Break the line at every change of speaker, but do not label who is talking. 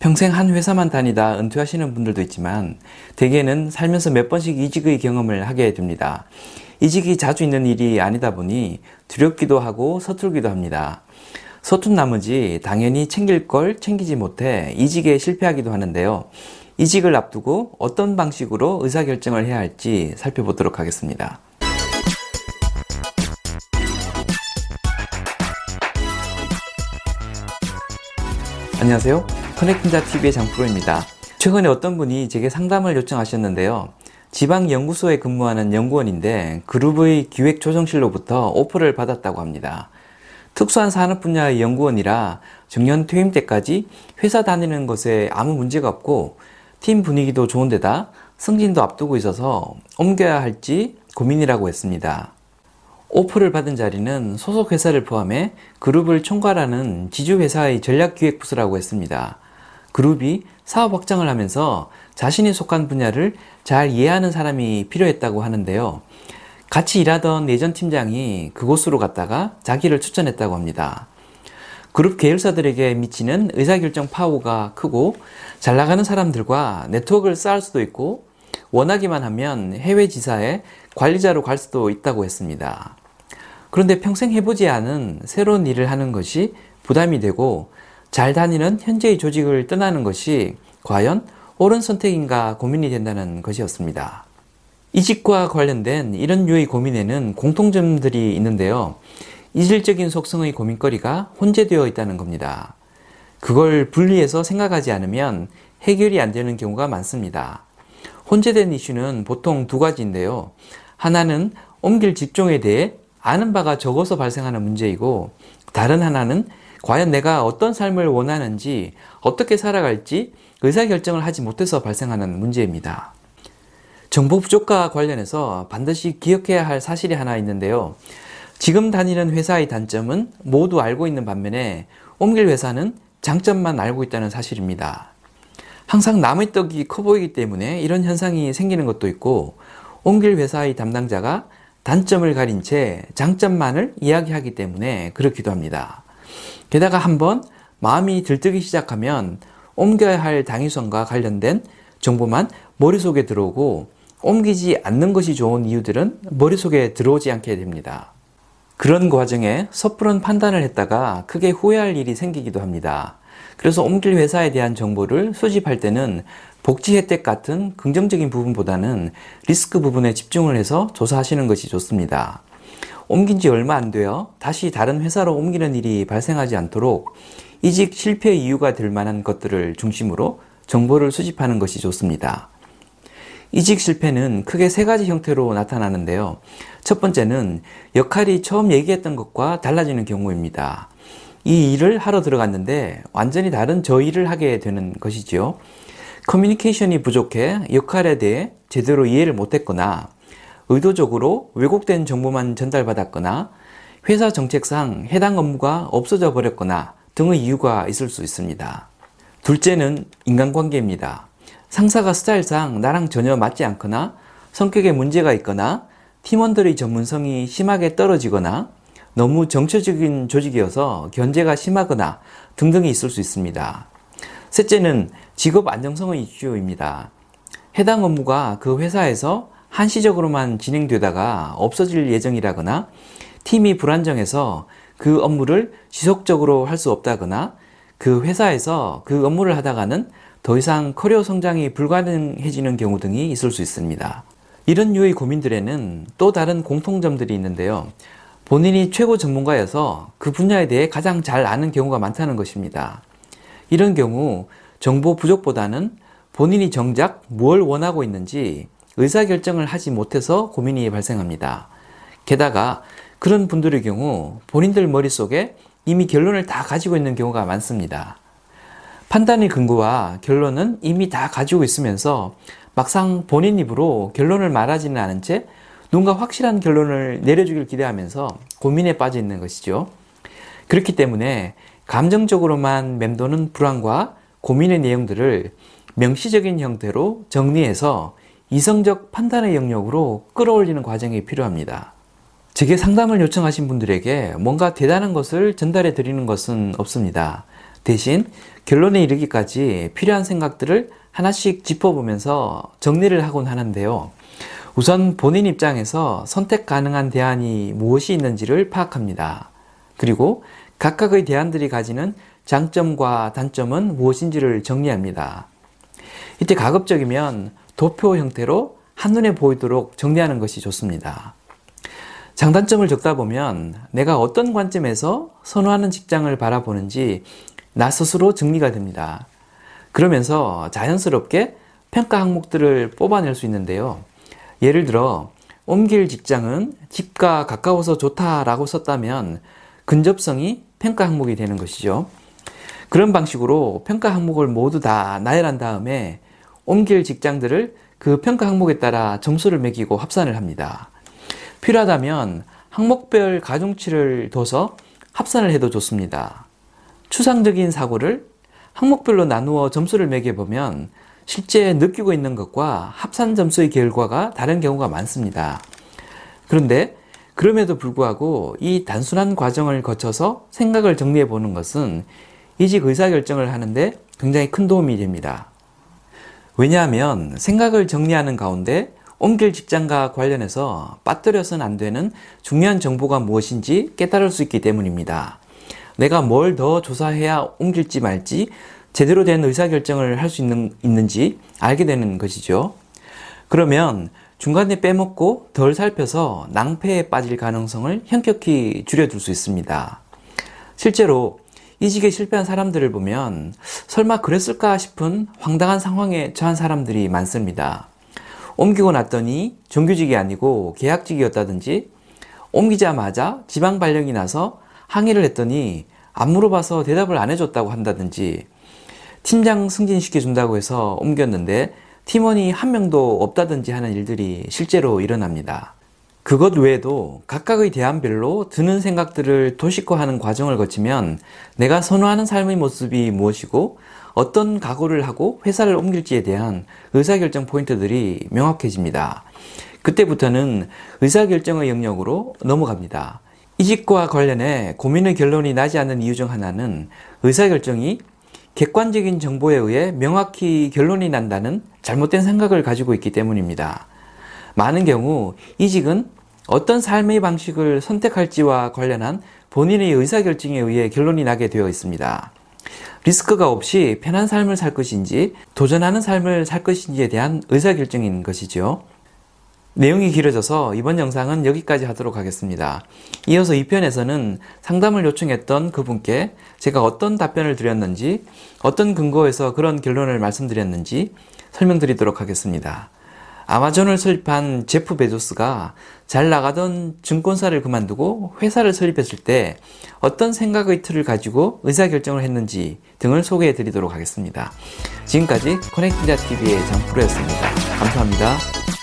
평생 한 회사만 다니다 은퇴하시는 분들도 있지만 대개는 살면서 몇 번씩 이직의 경험을 하게 됩니다. 이직이 자주 있는 일이 아니다 보니 두렵기도 하고 서툴기도 합니다. 서툰 나머지 당연히 챙길 걸 챙기지 못해 이직에 실패하기도 하는데요. 이직을 앞두고 어떤 방식으로 의사결정을 해야 할지 살펴보도록 하겠습니다. 안녕하세요. 커넥팅자 TV의 장프로입니다. 최근에 어떤 분이 제게 상담을 요청하셨는데요. 지방 연구소에 근무하는 연구원인데 그룹의 기획조정실로부터 오퍼를 받았다고 합니다. 특수한 산업 분야의 연구원이라 정년 퇴임 때까지 회사 다니는 것에 아무 문제가 없고 팀 분위기도 좋은데다 승진도 앞두고 있어서 옮겨야 할지 고민이라고 했습니다. 오퍼를 받은 자리는 소속 회사를 포함해 그룹을 총괄하는 지주회사의 전략기획부서라고 했습니다. 그룹이 사업 확장을 하면서 자신이 속한 분야를 잘 이해하는 사람이 필요했다고 하는데요. 같이 일하던 예전 팀장이 그곳으로 갔다가 자기를 추천했다고 합니다. 그룹 계열사들에게 미치는 의사결정 파워가 크고 잘 나가는 사람들과 네트워크를 쌓을 수도 있고 원하기만 하면 해외 지사에 관리자로 갈 수도 있다고 했습니다. 그런데 평생 해보지 않은 새로운 일을 하는 것이 부담이 되고 잘 다니는 현재의 조직을 떠나는 것이 과연 옳은 선택인가 고민이 된다는 것이었습니다. 이직과 관련된 이런 류의 고민에는 공통점들이 있는데요. 이질적인 속성의 고민거리가 혼재되어 있다는 겁니다. 그걸 분리해서 생각하지 않으면 해결이 안 되는 경우가 많습니다. 혼재된 이슈는 보통 두 가지인데요. 하나는 옮길 직종에 대해 아는 바가 적어서 발생하는 문제이고 다른 하나는 과연 내가 어떤 삶을 원하는지 어떻게 살아갈지 의사결정을 하지 못해서 발생하는 문제입니다. 정보 부족과 관련해서 반드시 기억해야 할 사실이 하나 있는데요. 지금 다니는 회사의 단점은 모두 알고 있는 반면에 옮길 회사는 장점만 알고 있다는 사실입니다. 항상 남의 떡이 커 보이기 때문에 이런 현상이 생기는 것도 있고 옮길 회사의 담당자가 단점을 가린 채 장점만을 이야기하기 때문에 그렇기도 합니다. 게다가 한번 마음이 들뜨기 시작하면 옮겨야 할 당위성과 관련된 정보만 머릿속에 들어오고 옮기지 않는 것이 좋은 이유들은 머릿속에 들어오지 않게 됩니다. 그런 과정에 섣부른 판단을 했다가 크게 후회할 일이 생기기도 합니다. 그래서 옮길 회사에 대한 정보를 수집할 때는 복지 혜택 같은 긍정적인 부분보다는 리스크 부분에 집중을 해서 조사하시는 것이 좋습니다. 옮긴 지 얼마 안 되어 다시 다른 회사로 옮기는 일이 발생하지 않도록 이직 실패 이유가 될 만한 것들을 중심으로 정보를 수집하는 것이 좋습니다. 이직 실패는 크게 세 가지 형태로 나타나는데요. 첫 번째는 역할이 처음 얘기했던 것과 달라지는 경우입니다. 이 일을 하러 들어갔는데 완전히 다른 저 일을 하게 되는 것이지요. 커뮤니케이션이 부족해 역할에 대해 제대로 이해를 못했거나 의도적으로 왜곡된 정보만 전달받았거나 회사 정책상 해당 업무가 없어져 버렸거나 등의 이유가 있을 수 있습니다. 둘째는 인간관계입니다. 상사가 스타일상 나랑 전혀 맞지 않거나 성격에 문제가 있거나 팀원들의 전문성이 심하게 떨어지거나 너무 정처적인 조직이어서 견제가 심하거나 등등이 있을 수 있습니다. 셋째는 직업 안정성의 이슈입니다. 해당 업무가 그 회사에서 한시적으로만 진행되다가 없어질 예정이라거나 팀이 불안정해서 그 업무를 지속적으로 할 수 없다거나 그 회사에서 그 업무를 하다가는 더 이상 커리어 성장이 불가능해지는 경우 등이 있을 수 있습니다. 이런 류의 고민들에는 또 다른 공통점들이 있는데요. 본인이 최고 전문가여서 그 분야에 대해 가장 잘 아는 경우가 많다는 것입니다. 이런 경우 정보 부족보다는 본인이 정작 뭘 원하고 있는지 의사결정을 하지 못해서 고민이 발생합니다. 게다가 그런 분들의 경우 본인들 머릿속에 이미 결론을 다 가지고 있는 경우가 많습니다. 판단의 근거와 결론은 이미 다 가지고 있으면서 막상 본인 입으로 결론을 말하지는 않은 채 누군가 확실한 결론을 내려주길 기대하면서 고민에 빠져 있는 것이죠. 그렇기 때문에 감정적으로만 맴도는 불안과 고민의 내용들을 명시적인 형태로 정리해서 이성적 판단의 영역으로 끌어올리는 과정이 필요합니다. 제게 상담을 요청하신 분들에게 뭔가 대단한 것을 전달해 드리는 것은 없습니다. 대신 결론에 이르기까지 필요한 생각들을 하나씩 짚어보면서 정리를 하곤 하는데요. 우선 본인 입장에서 선택 가능한 대안이 무엇이 있는지를 파악합니다. 그리고 각각의 대안들이 가지는 장점과 단점은 무엇인지를 정리합니다. 이때 가급적이면 도표 형태로 한눈에 보이도록 정리하는 것이 좋습니다. 장단점을 적다 보면 내가 어떤 관점에서 선호하는 직장을 바라보는지 나 스스로 정리가 됩니다. 그러면서 자연스럽게 평가 항목들을 뽑아낼 수 있는데요. 예를 들어, 옮길 직장은 집과 가까워서 좋다라고 썼다면 근접성이 평가 항목이 되는 것이죠. 그런 방식으로 평가 항목을 모두 다 나열한 다음에 옮길 직장들을 그 평가 항목에 따라 점수를 매기고 합산을 합니다. 필요하다면 항목별 가중치를 둬서 합산을 해도 좋습니다. 추상적인 사고를 항목별로 나누어 점수를 매겨보면 실제 느끼고 있는 것과 합산 점수의 결과가 다른 경우가 많습니다. 그런데 그럼에도 불구하고 이 단순한 과정을 거쳐서 생각을 정리해 보는 것은 이직 의사결정을 하는데 굉장히 큰 도움이 됩니다. 왜냐하면 생각을 정리하는 가운데 옮길 직장과 관련해서 빠뜨려서는 안 되는 중요한 정보가 무엇인지 깨달을 수 있기 때문입니다. 내가 뭘 더 조사해야 옮길지 말지 제대로 된 의사결정을 할 수 있는, 있는지 알게 되는 것이죠. 그러면 중간에 빼먹고 덜 살펴서 낭패에 빠질 가능성을 현격히 줄여줄 수 있습니다. 실제로 이직에 실패한 사람들을 보면 설마 그랬을까 싶은 황당한 상황에 처한 사람들이 많습니다. 옮기고 났더니 정규직이 아니고 계약직이었다든지 옮기자마자 지방 발령이 나서 항의를 했더니 안 물어봐서 대답을 안 해줬다고 한다든지 팀장 승진시켜 준다고 해서 옮겼는데 팀원이 한 명도 없다든지 하는 일들이 실제로 일어납니다. 그것 외에도 각각의 대안별로 드는 생각들을 도식화하는 과정을 거치면 내가 선호하는 삶의 모습이 무엇이고 어떤 각오를 하고 회사를 옮길지에 대한 의사결정 포인트들이 명확해집니다. 그때부터는 의사결정의 영역으로 넘어갑니다. 이직과 관련해 고민의 결론이 나지 않는 이유 중 하나는 의사결정이 객관적인 정보에 의해 명확히 결론이 난다는 잘못된 생각을 가지고 있기 때문입니다. 많은 경우 이직은 어떤 삶의 방식을 선택할지와 관련한 본인의 의사결정에 의해 결론이 나게 되어 있습니다. 리스크가 없이 편한 삶을 살 것인지 도전하는 삶을 살 것인지에 대한 의사결정인 것이죠. 내용이 길어져서 이번 영상은 여기까지 하도록 하겠습니다. 이어서 2편에서는 상담을 요청했던 그분께 제가 어떤 답변을 드렸는지, 어떤 근거에서 그런 결론을 말씀드렸는지 설명드리도록 하겠습니다. 아마존을 설립한 제프 베조스가 잘 나가던 증권사를 그만두고 회사를 설립했을 때 어떤 생각의 틀을 가지고 의사결정을 했는지 등을 소개해 드리도록 하겠습니다. 지금까지 커넥팅자 TV의 장프로였습니다. 감사합니다.